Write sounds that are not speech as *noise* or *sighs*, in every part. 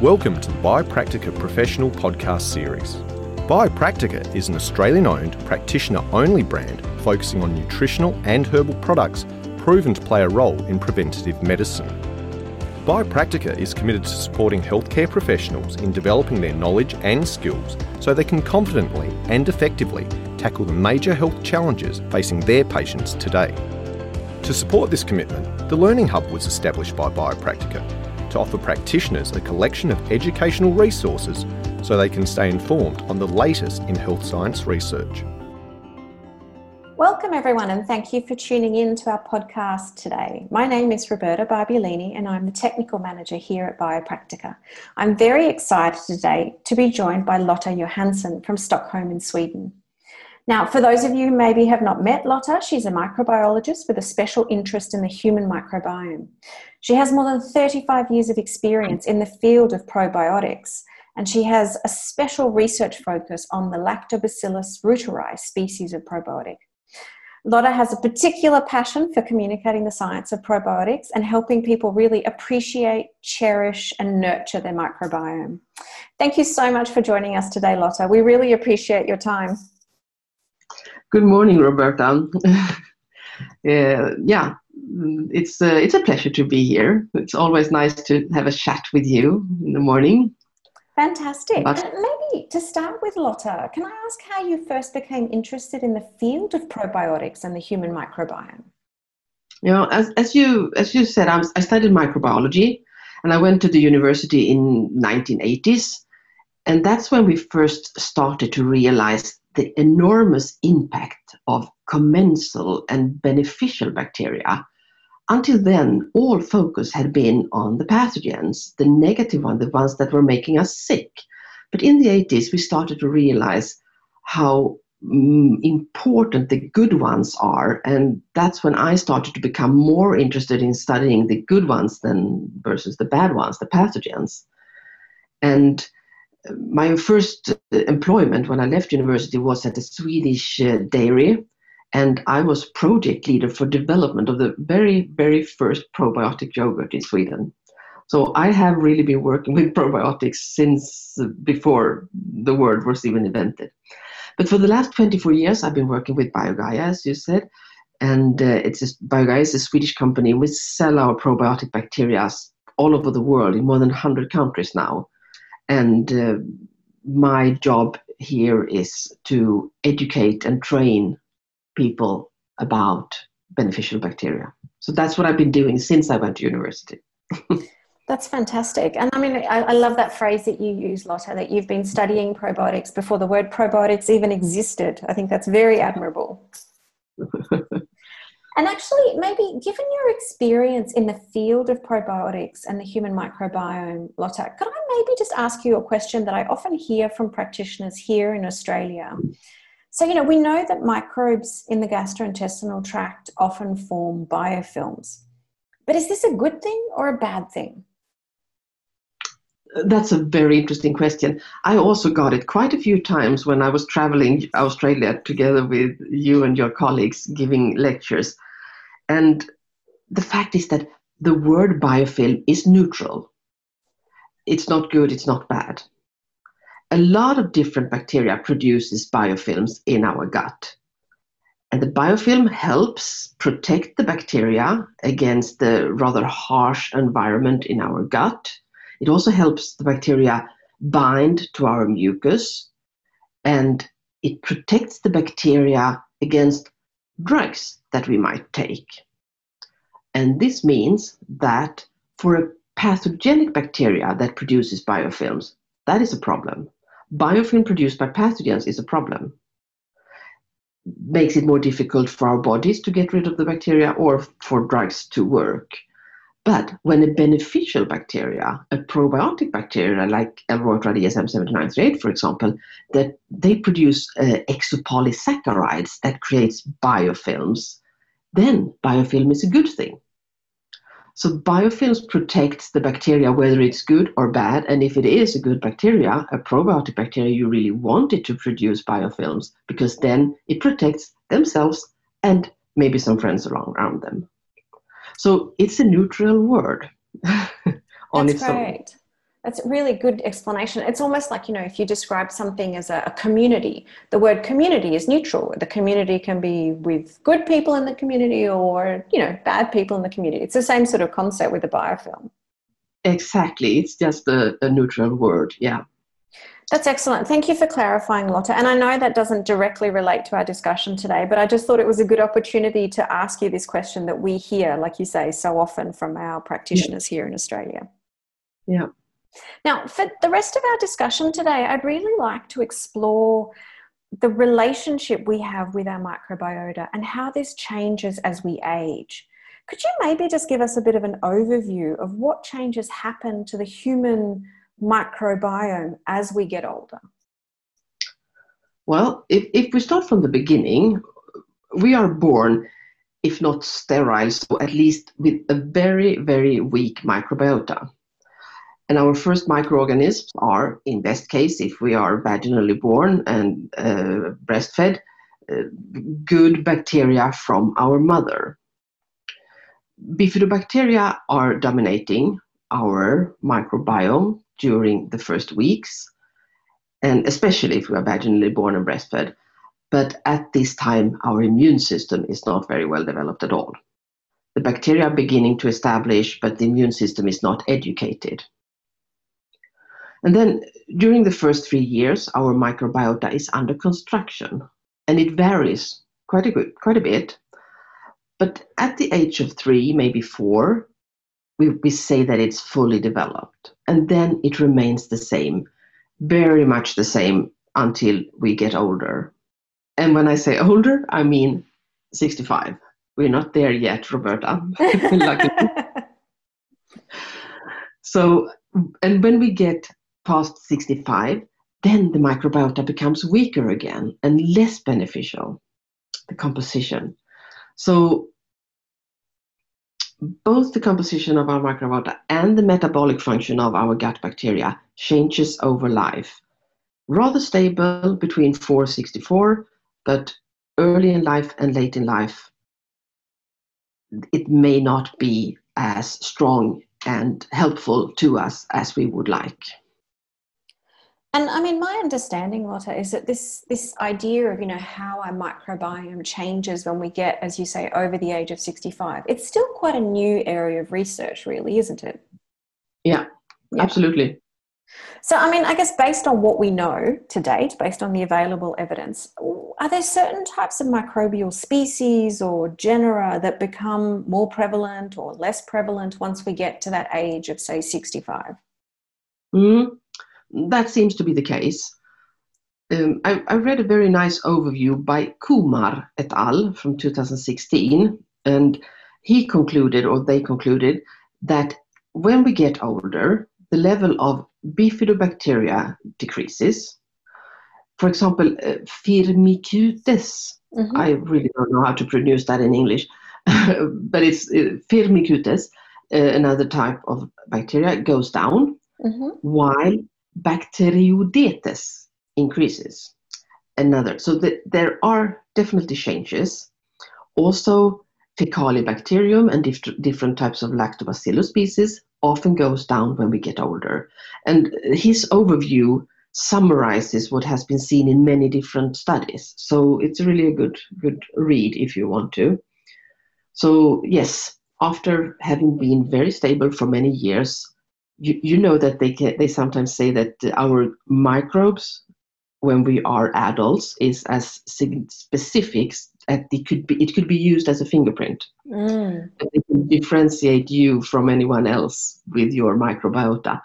Welcome to the Biopractica Professional Podcast Series. Biopractica is an Australian owned, practitioner only brand focusing on nutritional and herbal products proven to play a role in preventative medicine. Biopractica is committed to supporting healthcare professionals in developing their knowledge and skills so they can confidently and effectively tackle the major health challenges facing their patients today. To support this commitment, the Learning Hub was established by Biopractica to offer practitioners a collection of educational resources so they can stay informed on the latest in health science research. Welcome, everyone, and thank you for tuning in to our podcast today. My name is Roberta Barbiolini, and I'm the technical manager here at Biopractica. I'm very excited today to be joined by Lotta Johansson from Stockholm in Sweden. Now, for those of you who maybe have not met Lotta, she's a microbiologist with a special interest in the human microbiome. She has more than 35 years of experience in the field of probiotics, and she has a special research focus on the Lactobacillus reuteri species of probiotic. Lotta has a particular passion for communicating the science of probiotics and helping people really appreciate, cherish, and nurture their microbiome. Thank you so much for joining us today, Lotta. We really appreciate your time. Good morning, Roberta. *laughs* uh, yeah, it's uh, it's a pleasure to be here. It's always nice to have a chat with you in the morning. Fantastic. But, maybe to start with, Lotta, can I ask how you first became interested in the field of probiotics and the human microbiome? You know, as, as you as you said, I, I studied microbiology, and I went to the university in 1980s, and that's when we first started to realize the enormous impact of commensal and beneficial bacteria. Until then, all focus had been on the pathogens, the negative ones, the ones that were making us sick. But in the 80s, we started to realize how mm, important the good ones are. And that's when I started to become more interested in studying the good ones than versus the bad ones, the pathogens. And my first employment when I left university was at a Swedish uh, dairy, and I was project leader for development of the very, very first probiotic yogurt in Sweden. So I have really been working *laughs* with probiotics since before the word was even invented. But for the last 24 years, I've been working with BioGaia, as you said, and uh, it's a, BioGaia is a Swedish company. We sell our probiotic bacteria all over the world in more than 100 countries now and uh, my job here is to educate and train people about beneficial bacteria. So that's what I've been doing since I went to university. *laughs* That's fantastic. And I mean, I, I, love that phrase that you use, Lotta, that you've been studying probiotics before the word probiotics even existed. I think that's very admirable. *laughs* And actually, maybe given your experience in the field of probiotics and the human microbiome, Lotta, could I maybe just ask you a question that I often hear from practitioners here in Australia? So, you know, we know that microbes in the gastrointestinal tract often form biofilms. But is this a good thing or a bad thing? Uh, that's a very interesting question. I also got it quite a few times when I was traveling Australia together with you and your colleagues giving lectures. And the fact is that the word biofilm is neutral. It's not good, it's not bad. A lot of different bacteria produces biofilms in our gut. And the biofilm helps protect the bacteria against the rather harsh environment in our gut. It also helps the bacteria bind to our mucus and it protects the bacteria against drugs that we might take. And this means that for a pathogenic bacteria that produces biofilms, that is a problem. Biofilm produced by pathogens is a problem. Makes it more difficult for our bodies to get rid of the bacteria or for drugs to work. But when a beneficial bacteria, a probiotic bacteria like L. reuteri DSM-7938, for example, that they produce uh, exopolysaccharides that creates biofilms, then biofilm is a good thing. So biofilms protects the bacteria whether it's good or bad, and if it is a good bacteria, a probiotic bacteria, you really want it to produce biofilms because then it protects themselves and maybe some friends around, around them. So it's a neutral word *laughs* on That's its own. That's a really good explanation. It's almost like, you know, if you describe something as a, a, community, the word community is neutral. The community can be with good people in the community or, you know, bad people in the community. It's the same sort of concept with the biofilm. Exactly. It's just a, a neutral word. Yeah. That's excellent. Thank you for clarifying, Lotta. And I know that doesn't directly relate to our discussion today, but I just thought it was a good opportunity to ask you this question that we hear, like you say, so often from our practitioners yeah. here in Australia. Yeah. Now, for the rest of our discussion today, I'd really like to explore the relationship we have with our microbiota and how this changes as we age. Could you maybe just give us a bit of an overview of what changes happen to the human microbiome as we get older? Well, if, if we start from the beginning, we are born, if not sterile, so at least with a very, very weak microbiota. And our first microorganisms are, in best case, if we are vaginally born and uh, breastfed, uh, good bacteria from our mother. Bifidobacteria are dominating our microbiome during the first weeks, and especially if we are vaginally born and breastfed. But at this time, our immune system is not very well developed at all. The bacteria are beginning to establish, but the immune system is not educated. And then during the first three years, our microbiota is under construction and it varies quite a, good, quite a bit. But at the age of three, maybe four, we, we say that it's fully developed. And then it remains the same, very much the same until we get older. And when I say older, I mean 65. We're not there yet, Roberta. *laughs* *laughs* so, and when we get past 65, then the microbiota becomes weaker again and less beneficial, the composition. So both the composition of our microbiota and the metabolic function of our gut bacteria changes over life. Rather stable between 464, but early in life and late in life, it may not be as strong and helpful to us as we would like. And I mean, my understanding, Lotta, is that this this idea of you know how our microbiome changes when we get, as you say, over the age of sixty five. It's still quite a new area of research, really, isn't it? Yeah, yeah, absolutely. So, I mean, I guess based on what we know to date, based on the available evidence, are there certain types of microbial species or genera that become more prevalent or less prevalent once we get to that age of, say, 65? Mm, that seems to be the case. Um, I, I, read a very nice overview by Kumar et al. from 2016, and he concluded, or they concluded, that when we get older, the level of bifidobacteria decreases. For example, uh, Firmicutes, mm-hmm. I really don't know how to pronounce that in English, *laughs* but it's uh, Firmicutes, uh, another type of bacteria, goes down, mm-hmm. while Bacteroidetes increases. Another, so the, there are definitely changes. Also, Faecalibacterium and dif- different types of lactobacillus species often goes down when we get older. And his overview summarizes what has been seen in many different studies. So it's really a good good read if you want to. So yes, after having been very stable for many years, you, you know that they can, they sometimes say that our microbes when we are adults is as specific that it could be it could be used as a fingerprint. Mm. It can differentiate you from anyone else with your microbiota.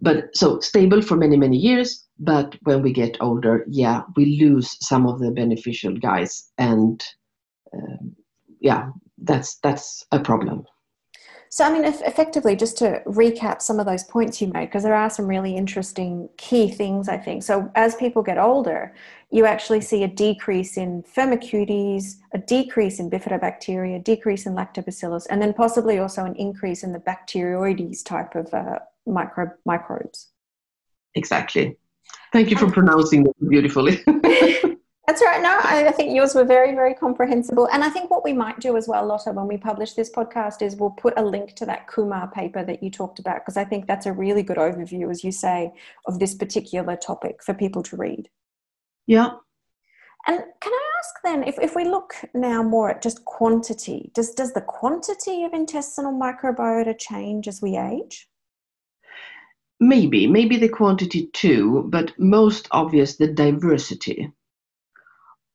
But so stable for many many years, but when we get older, yeah, we lose some of the beneficial guys, and um, yeah, that's that's a problem. So, I mean, effectively, just to recap some of those points you made, because there are some really interesting key things, I think. So, as people get older, you actually see a decrease in firmicutes, a decrease in bifidobacteria, a decrease in lactobacillus, and then possibly also an increase in the bacteroides type of uh, micro- microbes. Exactly. Thank you for pronouncing that beautifully. *laughs* That's right. No, I think yours were very, very comprehensible. And I think what we might do as well, Lotta, when we publish this podcast, is we'll put a link to that Kumar paper that you talked about, because I think that's a really good overview, as you say, of this particular topic for people to read. Yeah. And can I ask then, if, if we look now more at just quantity, does, does the quantity of intestinal microbiota change as we age? Maybe, maybe the quantity too, but most obvious the diversity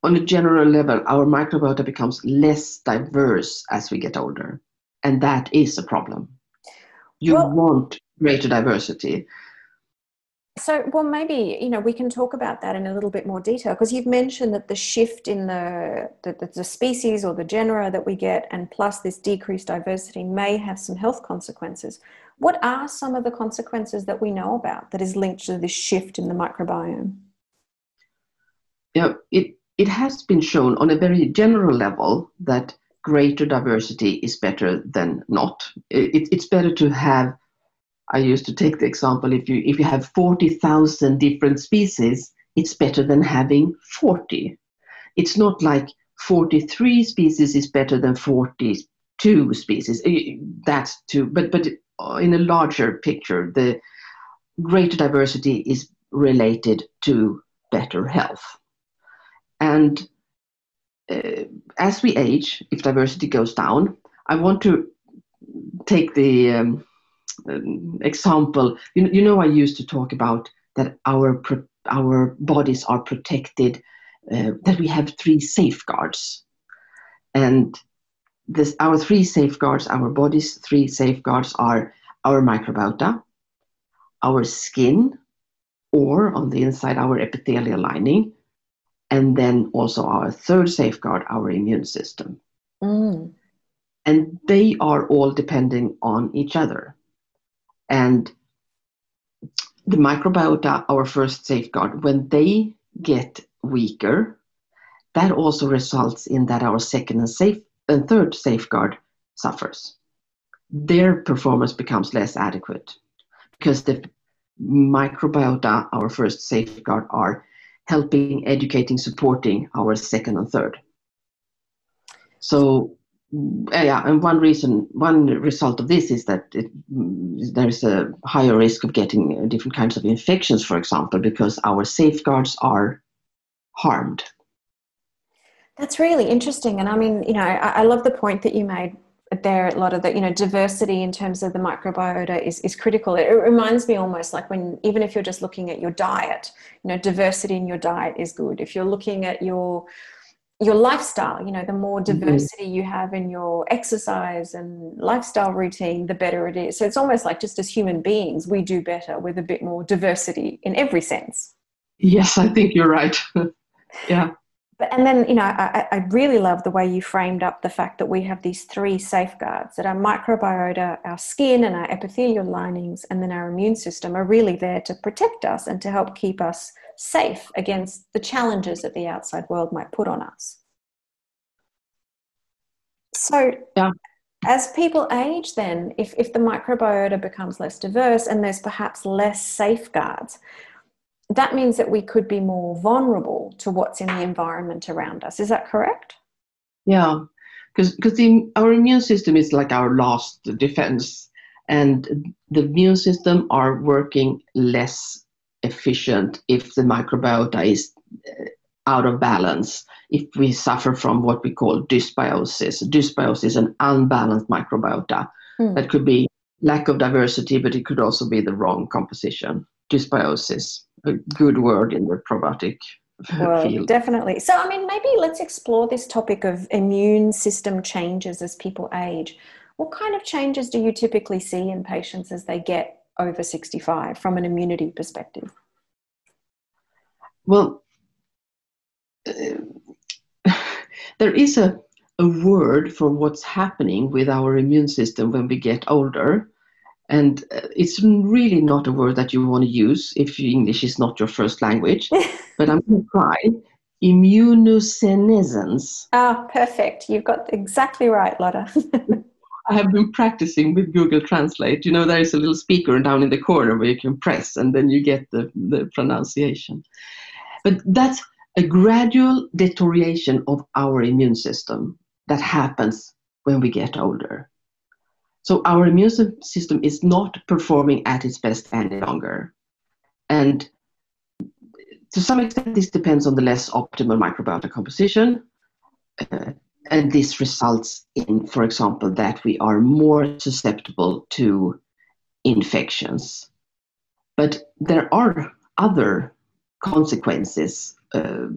on a general level, our microbiota becomes less diverse as we get older. And that is a problem. You well, want greater diversity. So, well, maybe, you know, we can talk about that in a little bit more detail because you've mentioned that the shift in the, the, the species or the genera that we get, and plus this decreased diversity, may have some health consequences. What are some of the consequences that we know about that is linked to this shift in the microbiome? Yeah, it, it has been shown on a very general level that greater diversity is better than not. It, it's better to have. I used to take the example: if you if you have forty thousand different species, it's better than having forty. It's not like forty-three species is better than forty-two species. That's too. But but in a larger picture, the greater diversity is related to better health. And uh, as we age, if diversity goes down, I want to take the um, um, example. You, you know, I used to talk about that our our bodies are protected, uh, that we have three safeguards, and this our three safeguards, our body's three safeguards are our microbiota, our skin, or on the inside our epithelial lining, and then also our third safeguard, our immune system. Mm. And they are all depending on each other. And the microbiota, our first safeguard, when they get weaker, that also results in that our second and safe and third safeguard suffers. Their performance becomes less adequate because the microbiota, our first safeguard, are helping, educating, supporting our second and third. So mm, yeah, and one reason, one result of this is that it, mm, there's a higher risk of getting uh, different kinds of infections, for example, because our safeguards are harmed. That's really interesting, and I mean, you know, I, I love the point that you made there a lot of the you know diversity in terms of the microbiota is, is critical. It, reminds me almost like when even if you're just looking at your diet you know diversity in your diet is good. If you're looking at your your lifestyle you know the more mm-hmm. diversity mm-hmm. you have in your exercise and lifestyle routine the better it is. So it's almost like just as human beings we do better with a bit more diversity in every sense. Yes i think you're right. *laughs* Yeah but and then you know I, I really love the way you framed up the fact that we have these three safeguards that our microbiota our skin and our epithelial linings and then our immune system are really there to protect us and to help keep us safe against the challenges that the outside world might put on us so yeah. as people age then if, if the microbiota becomes less diverse and there's perhaps less safeguards that means that we could be more vulnerable to what's in the environment around us. Is that correct? Yeah, because our immune system is like our last defense, and the immune system are working less efficient if the microbiota is uh, out of balance. If we suffer from what we call dysbiosis, dysbiosis is an unbalanced microbiota. Mm. That could be lack of diversity, but it could also be the wrong composition. Dysbiosis a good word in the probiotic well, field. Definitely. So, I mean, maybe let's explore this topic of immune system changes as people age. What kind of changes do you typically see in patients as they get over 65 from an immunity perspective? Well, uh, *laughs* there is a, a word for what's happening with our immune system when we get older, and uh, it's really not a word that you want to use if English is not your first language, *laughs* but I'm going to try. Immunosenescence. Ah, oh, perfect. You've got exactly right, Lotta. *laughs* I have been practicing with Google Translate. You know, there is a little speaker down in the corner where you can press and then you get the, the pronunciation. But that's a gradual deterioration of our immune system that happens when we get older. So our immune system is not performing at its best any longer. And to some extent, this depends on the less optimal microbiota composition. Uh, and this results in, for example, that we are more susceptible to infections. But there are other consequences. Uh,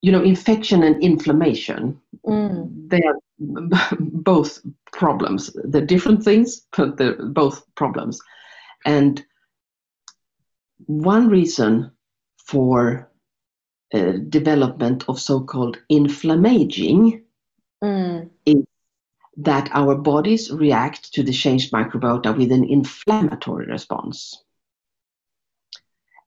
you know, infection and inflammation, mm. they are *laughs* both problems. They're different things, but they're both problems. And one reason for uh, development of so-called inflammaging mm. is that our bodies react to the changed microbiota with an inflammatory response.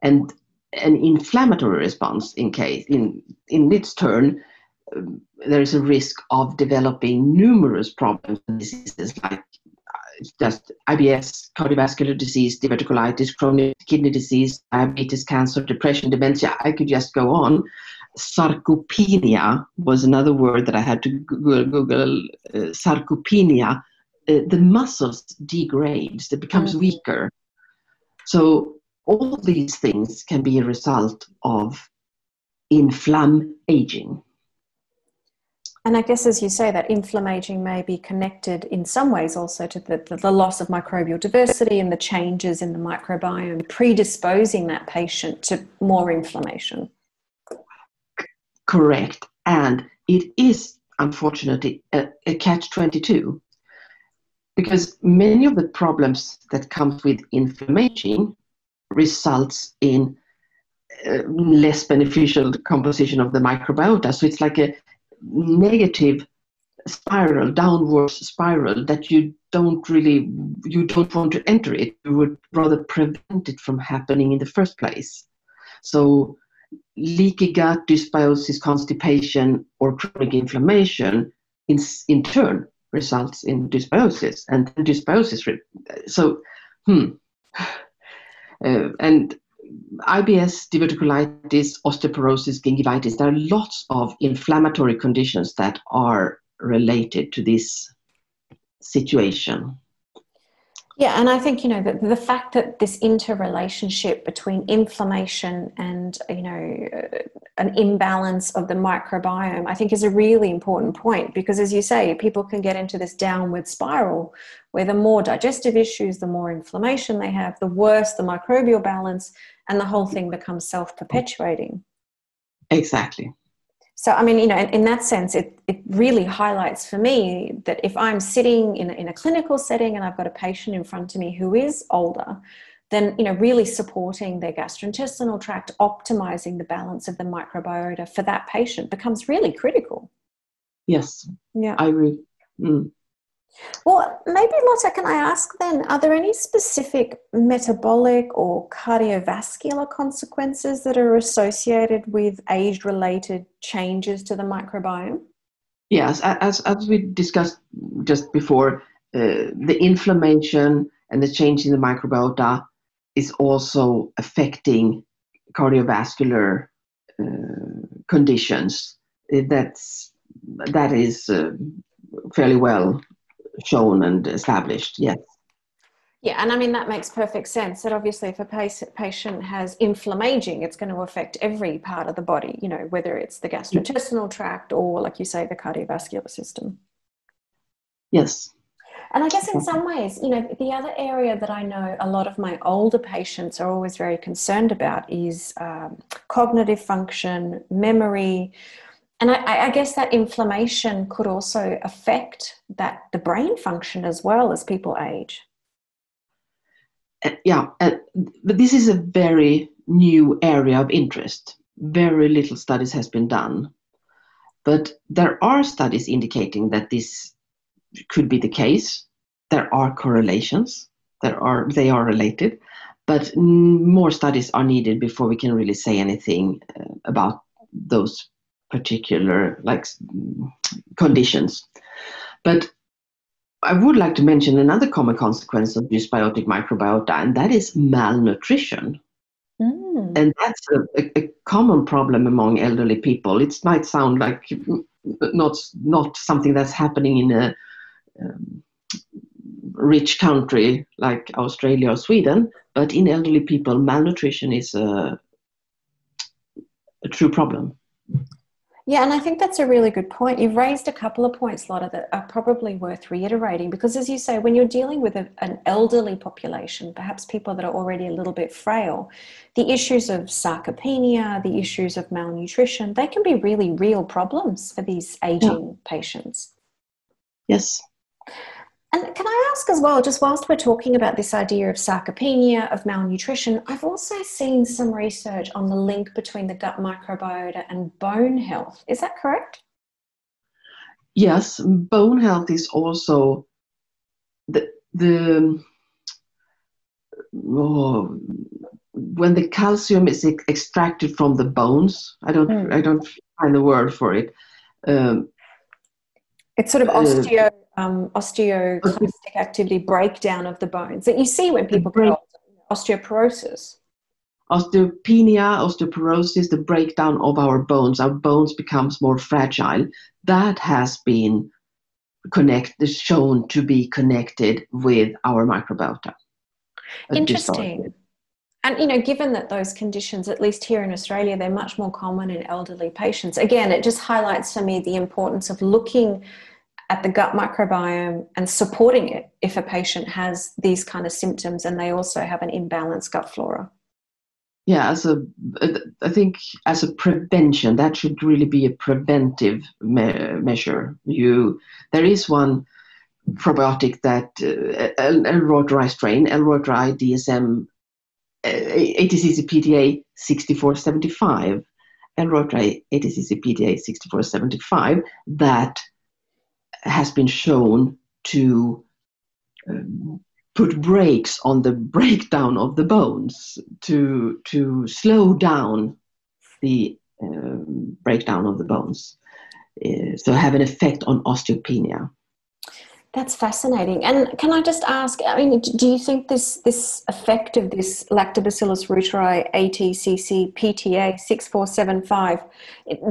And an inflammatory response in case in in its turn there is a risk of developing numerous problems and diseases like uh, just IBS, cardiovascular disease, diverticulitis, chronic kidney disease, diabetes, cancer, depression, dementia. I could just go on. Sarcopenia was another word that I had to Google. Google uh, sarcopenia. Uh, the muscles degrades; it becomes mm. weaker. So all these things can be a result of inflam aging. And I guess, as you say, that inflammaging may be connected in some ways also to the, the, the, loss of microbial diversity and the changes in the microbiome, predisposing that patient to more inflammation. Correct. And it is, unfortunately, a, a catch 22 because many of the problems that comes with inflammation results in uh, less beneficial composition of the microbiota. So it's like a negative spiral, downwards spiral that you don't really, you don't want to enter it. You would rather prevent it from happening in the first place. So leaky gut, dysbiosis, constipation, or chronic inflammation in, in turn results in dysbiosis and dysbiosis. So, hmm. *sighs* Uh, and IBS, diverticulitis, osteoporosis, gingivitis, there are lots of inflammatory conditions that are related to this situation. Yeah, and I think you know the, the fact that this interrelationship between inflammation and you know uh, an imbalance of the microbiome, I think, is a really important point because, as you say, people can get into this downward spiral where the more digestive issues, the more inflammation they have, the worse the microbial balance, and the whole thing becomes self-perpetuating. Exactly. So, I mean, you know, in, in, that sense, it, it really highlights for me that if I'm sitting in a, in a clinical setting and I've got a patient in front of me who is older, then, you know, really supporting their gastrointestinal tract, optimizing the balance of the microbiota for that patient becomes really critical. Yes. Yeah. I agree. Mm. Well, maybe Lotta, can I ask then, are there any specific metabolic or cardiovascular consequences that are associated with age related changes to the microbiome? Yes, as, as we discussed just before, uh, the inflammation and the change in the microbiota is also affecting cardiovascular uh, conditions. That's, that is uh, fairly well shown and established. Yes. Yeah, and I mean that makes perfect sense. That obviously, if a patient has inflammaging, it's going to affect every part of the body. You know, whether it's the gastrointestinal tract or, like you say, the cardiovascular system. Yes. And I guess in some ways, you know, the other area that I know a lot of my older patients are always very concerned about is um, cognitive function, memory, and I, I, guess that inflammation could also affect that the brain function as well as people age. Uh, yeah, uh, but this is a very new area of interest. Very little studies has been done, but there are studies indicating that this could be the case. There are correlations. There are they are related, but more studies are needed before we can really say anything uh, about those particular like conditions. But I would like to mention another common consequence of dysbiotic microbiota, and that is malnutrition. Mm. And that's a, a, common problem among elderly people. It might sound like not not something that's happening in a um, rich country like Australia or Sweden, but in elderly people, malnutrition is a, a true problem. Yeah, and I think that's a really good point. You've raised a couple of points, Lotta, that are probably worth reiterating because, as you say, when you're dealing with a, an elderly population, perhaps people that are already a little bit frail, the issues of sarcopenia, the issues of malnutrition, they can be really real problems for these aging yeah. patients. Yes. And can I ask as well, just whilst we're talking about this idea of sarcopenia, of malnutrition, I've also seen some research on the link between the gut microbiota and bone health. Is that correct? Yes, bone health is also the the oh, when the calcium is extracted from the bones. I don't mm. I don't find the word for it. Um, it's sort of uh, osteo. Uh, um, osteoclastic activity breakdown of the bones that you see when people break, osteoporosis. Osteopenia, osteoporosis, the breakdown of our bones, our bones becomes more fragile. That has been connected, shown to be connected with our microbiota. Interesting. And you know, given that those conditions, at least here in Australia, they're much more common in elderly patients. Again, it just highlights for me the importance of looking at the gut microbiome and supporting it if a patient has these kind of symptoms and they also have an imbalanced gut flora yeah as a i think as a prevention that should really be a preventive me- measure you there is one probiotic that uh, L. reuteri strain L. reuteri dsm uh, ATCC PTA 6475 L. reuteri ATCC-PTA 6475 that has been shown to um, put brakes on the *laughs* breakdown of the bones to to slow down the um, breakdown of the bones uh, so have an effect on osteopenia. That's fascinating. And can i just ask i mean do you think this this effect of this lactobacillus reuteri atcc pta 6475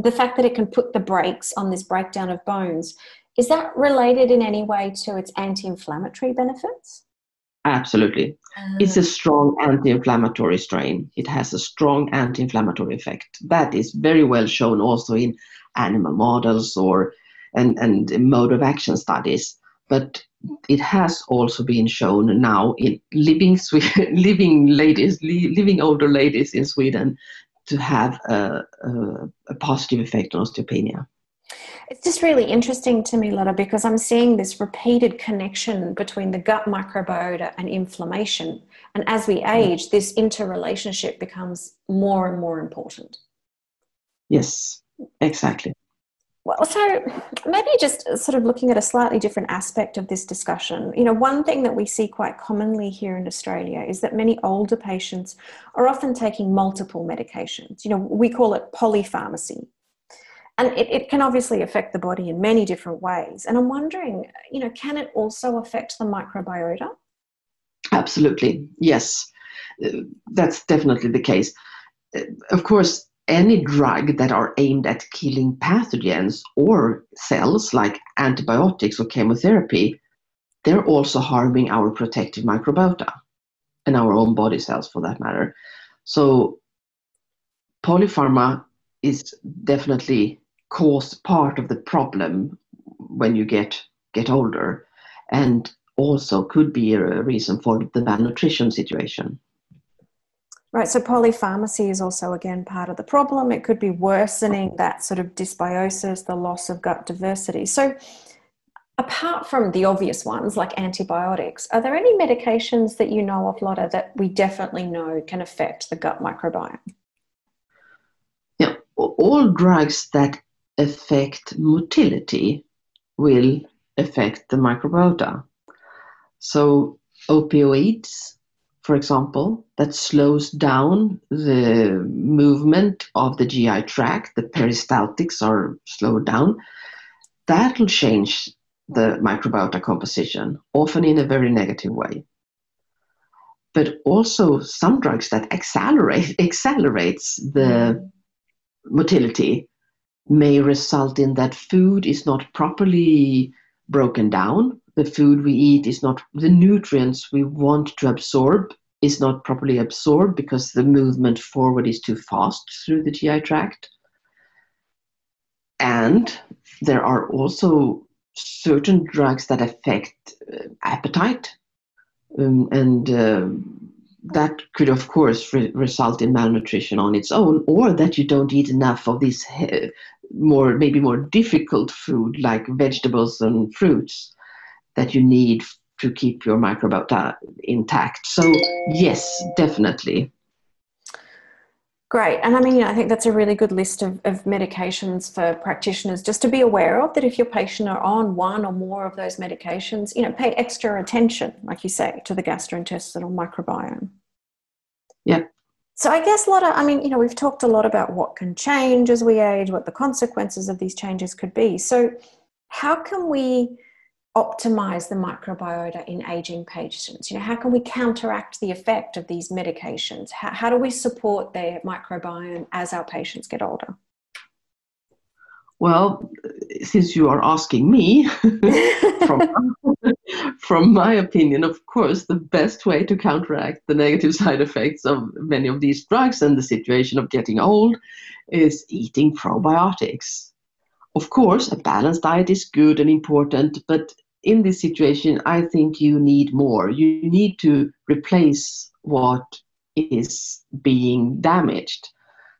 the fact that it can put the brakes on this breakdown of bones is that related in any way to its anti inflammatory benefits? Absolutely. It's a ah. strong anti inflammatory strain. It has a strong anti inflammatory effect. That is very well shown also in animal models or and, and mode of action studies. But it has also been shown now in living *laughs* living ladies, living older ladies in Sweden, to have a, a, a positive effect on osteopenia. It's just really interesting to me, Lotta, because I'm seeing this repeated connection between the gut microbiota and inflammation. And as we mm. age, this interrelationship becomes more and more important. Yes, exactly. Well, so maybe just sort of looking at a slightly different aspect of this discussion. You know, one thing that we see quite commonly here in Australia is that many older patients are often taking multiple medications. You know, we call it polypharmacy and it, it can obviously affect the body in many different ways. And i'm wondering you know can it also affect the microbiota? Absolutely. Yes. Uh, that's definitely the case. Uh, of course any drug that are aimed at killing pathogens or cells like antibiotics or chemotherapy they're also harming our protective microbiota and our own body cells for that matter. So polypharma is definitely cause part of the problem when you get get older and also could be a reason for the malnutrition situation Right, so polypharmacy is also again part of the problem. It could be worsening that sort of dysbiosis, the loss of gut diversity. So, apart from the obvious ones like antibiotics, are there any medications that you know of, Lotta, that we definitely know can affect the gut microbiome? Yeah, all drugs that affect motility will affect the microbiota. So opioids, for example, that slows down the movement of the GI tract, the peristaltics are slowed down, that will change the microbiota composition, often in a very negative way. but also some drugs that accelerate *laughs* accelerates the motility may result in that food is not properly broken down. The food we eat is not the nutrients we want to absorb is not properly absorbed because the movement forward is too fast through the GI tract. And there are also certain drugs that affect uh, appetite, um, and uh, that could, of course, re- result in malnutrition on its own, or that you don't eat enough of these he- more, maybe more difficult food like vegetables and fruits that you need to keep your microbiota intact. So, yes, definitely. Great. And I mean, I think that's a really good list of, of medications for practitioners just to be aware of that if your patient are on one or more of those medications, you know, pay extra attention, like you say, to the gastrointestinal microbiome. Yeah. So I guess a lot of, I mean, you know, we've talked a lot about what can change as we age, what the consequences of these changes could be. So how can we optimize the microbiota in aging patients? You know, how can we counteract the effect of these medications? How, how do we support their microbiome as our patients get older? Well, since you are asking me, *laughs* from, from my opinion, of course, the best way to counteract the negative side effects of many of these drugs and the situation of getting old is eating probiotics of course, a balanced diet is good and important, but in this situation, I think you need more. You need to replace what is being damaged.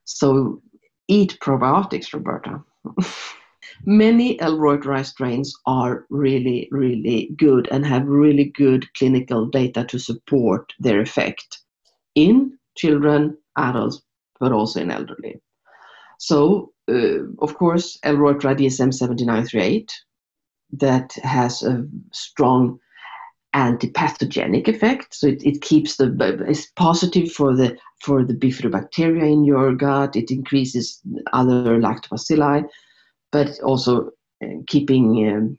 So eat probiotics, Roberta. *laughs* Many L. reuteri strains are really, really good and have really good clinical data to support their effect in children, adults, but also in elderly. So uh, of course, L-reuteri DSM 7938 that has a strong antipathogenic effect. So it, it keeps the it's positive for the for the bifidobacteria in your gut. It increases other lactobacilli, but also uh, keeping um,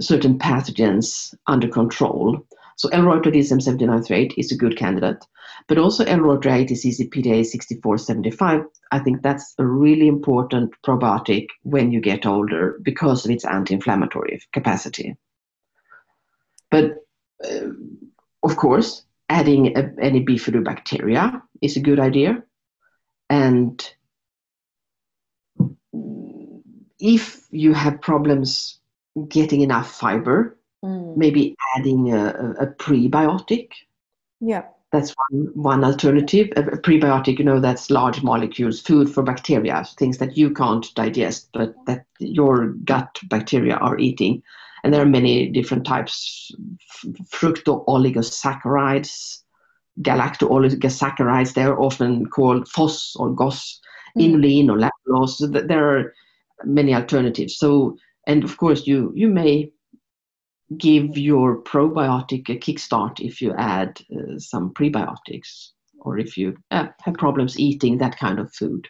certain pathogens under control. So L-reuteri DSM 7938 is a good candidate, but also L-reuteri ATCC PTA 6475. I think that's a really important probiotic when you get older because of its anti-inflammatory capacity. But uh, of course, adding a, any bifidobacteria is a good idea, and if you have problems getting enough fiber mm. maybe adding a, a, prebiotic. Yeah. That's one, one alternative. A, prebiotic, you know, that's large molecules, food for bacteria, things that you can't digest, but that your gut bacteria are eating. And there are many different types fructo oligosaccharides, galacto-oligosaccharides. They're often called FOS or GOS, mm. inulin or lactose. There are many alternatives. So, and of course, you you may give your probiotic a kickstart if you add uh, some prebiotics or if you uh, have problems eating that kind of food.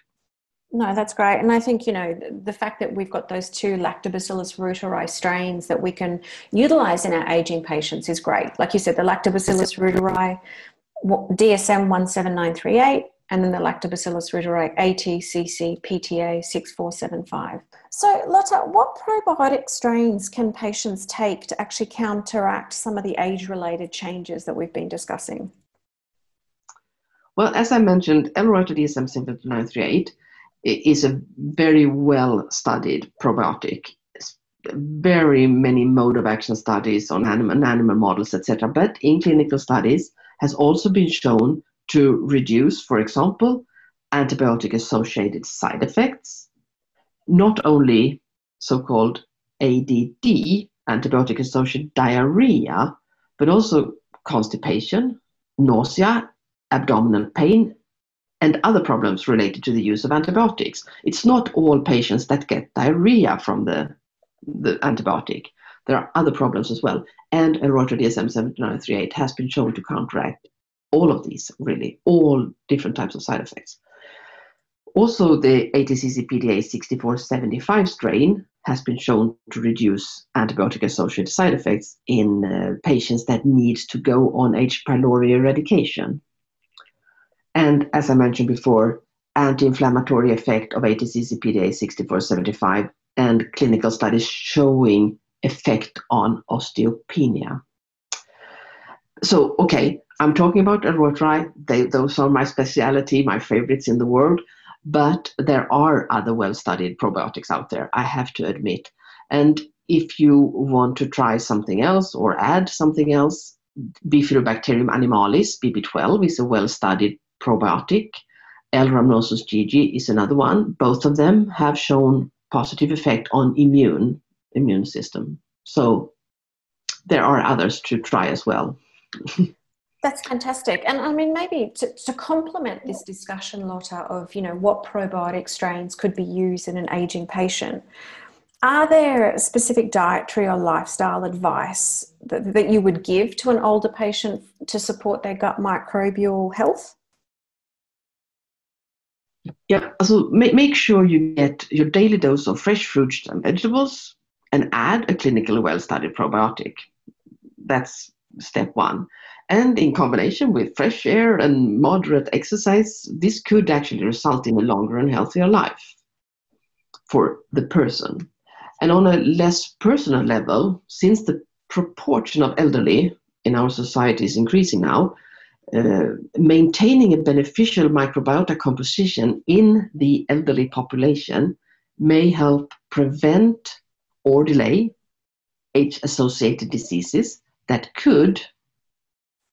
No, that's great. And I think, you know, the fact that we've got those two Lactobacillus reuteri strains that we can utilize in our aging patients is great. Like you said, the Lactobacillus reuteri DSM 17938 and then the Lactobacillus reuteri ATCC PTA 6475. So, Lotta, what probiotic strains can patients take to actually counteract some of the age related changes that we've been discussing? Well, as I mentioned, L-reuteri DSM 7938 is a very well studied probiotic. Very many mode of action studies on animal, animal models, etc. But in clinical studies, has also been shown to reduce, for example, antibiotic associated side effects, not only so called AAD, antibiotic associated diarrhea, but also constipation, nausea, abdominal pain, and other problems related to the use of antibiotics. It's not all patients that get diarrhea from the, the antibiotic. There are other problems as well. And DSM 7938 has been shown to counteract all of these, really, all different types of side effects. Also, the ATCC PTA 6475 strain has been shown to reduce antibiotic associated side effects in uh, patients that need to go on H. pylori eradication. And as I mentioned before, anti inflammatory effect of ATCC-PTA 6475 and clinical studies showing effect on osteopenia. So, okay, I'm talking about L. reuteri. They, those are my specialty, my favorites in the world. But there are other well studied probiotics out there, I have to admit. And if you want to try something else or add something else, Bifidobacterium animalis, BB12, is a well studied probiotic. L. rhamnosus GG is another one. Both of them have shown positive effect on immune immune system. So there are others to try as well. *laughs* That's fantastic. And I mean, maybe to, to complement this discussion, Lotta, of, you know, what probiotic strains could be used in an aging patient, are there specific dietary or lifestyle advice that, that you would give to an older patient to support their gut microbial health? Yeah, so make, make sure you get your daily dose of fresh fruits and vegetables and add a clinically well studied probiotic. That's step one. And in combination with fresh air and moderate exercise, this could actually result in a longer and healthier life for the person. And on a less personal level, since the proportion of elderly in our society is increasing now, uh, maintaining a beneficial microbiota composition in the elderly population may help prevent or delay age associated diseases that could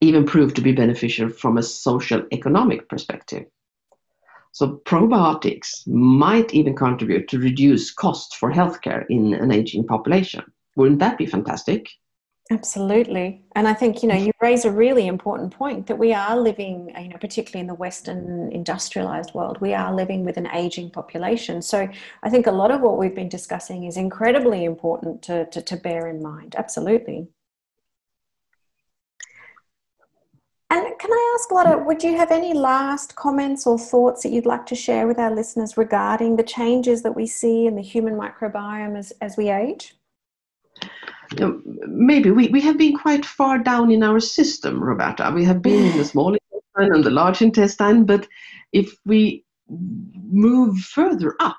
even prove to be beneficial from a social economic perspective. So probiotics might even contribute to reduce costs for healthcare in an aging population. Wouldn't that be fantastic? Absolutely. And I think, you know, you raise a really important point that we are living, you know, particularly in the Western industrialized world, we are living with an aging population. So I think a lot of what we've been discussing is incredibly important to, to, to bear in mind. Absolutely. And can I ask, Lotta, would you have any last comments or thoughts that you'd like to share with our listeners regarding the changes that we see in the human microbiome as, as we age? Um, maybe we, we have been quite far down in our system, Roberta. We have been in the *sighs* small intestine and the large intestine, but if we move further up,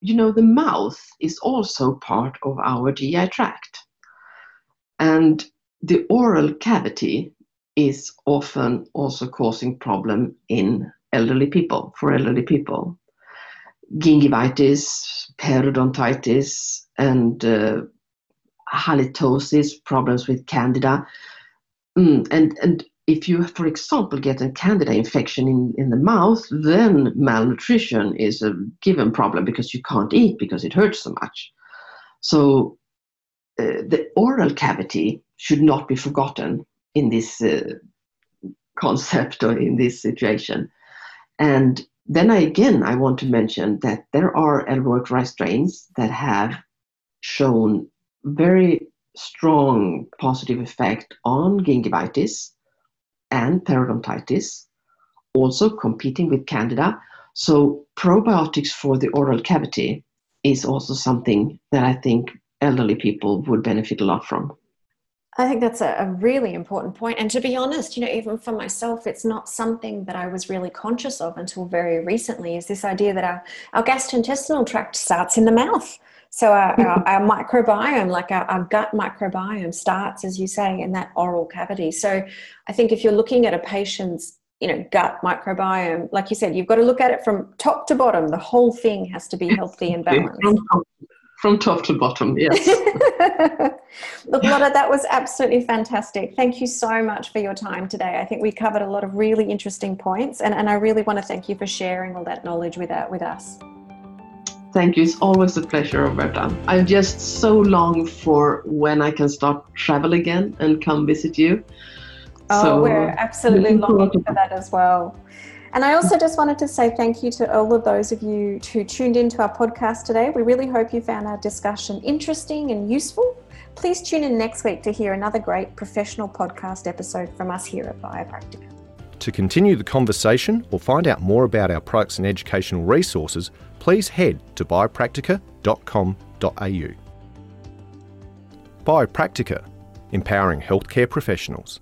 you know, the mouth is also part of our GI tract. And the oral cavity is often also causing problem in elderly people, for elderly people. Gingivitis, periodontitis, and uh, halitosis, problems with candida. Mm, and, and if you, for example, get a candida infection in, in the mouth, then malnutrition is a given problem because you can't eat because it hurts so much. So uh, the oral cavity should not be forgotten in this uh, concept or in this situation. And then I, again, I want to mention that there are L. strains that have shown very strong positive effect on gingivitis and periodontitis, also competing with candida. So probiotics for the oral cavity is also something that I think elderly people would benefit a lot from. I think that's a, a, really important point. And to be honest, you know, even for myself, it's not something that I was really conscious of until very recently is this idea that our, our gastrointestinal tract starts in the mouth. So our, *laughs* our, our microbiome, like our, our, gut microbiome starts, as you say, in that oral cavity. So I think if you're looking at a patient's you know gut microbiome like you said you've got to look at it from top to bottom the whole thing has to be healthy and balanced from top to bottom, yes. *laughs* Look, Lotta, that was absolutely fantastic. Thank you so much for your time today. I think we covered a lot of really interesting points, and, and I really want to thank you for sharing all that knowledge with, uh, with us. Thank you. It's always a pleasure, Roberta. I just so long for when I can start travel again and come visit you. Oh, so, we're absolutely longing for that as well. And I also just wanted to say thank you to all of those of you who tuned into our podcast today. We really hope you found our discussion interesting and useful. Please tune in next week to hear another great professional podcast episode from us here at Biopractica. To continue the conversation or find out more about our products and educational resources, please head to biopractica.com.au. Biopractica, empowering healthcare professionals.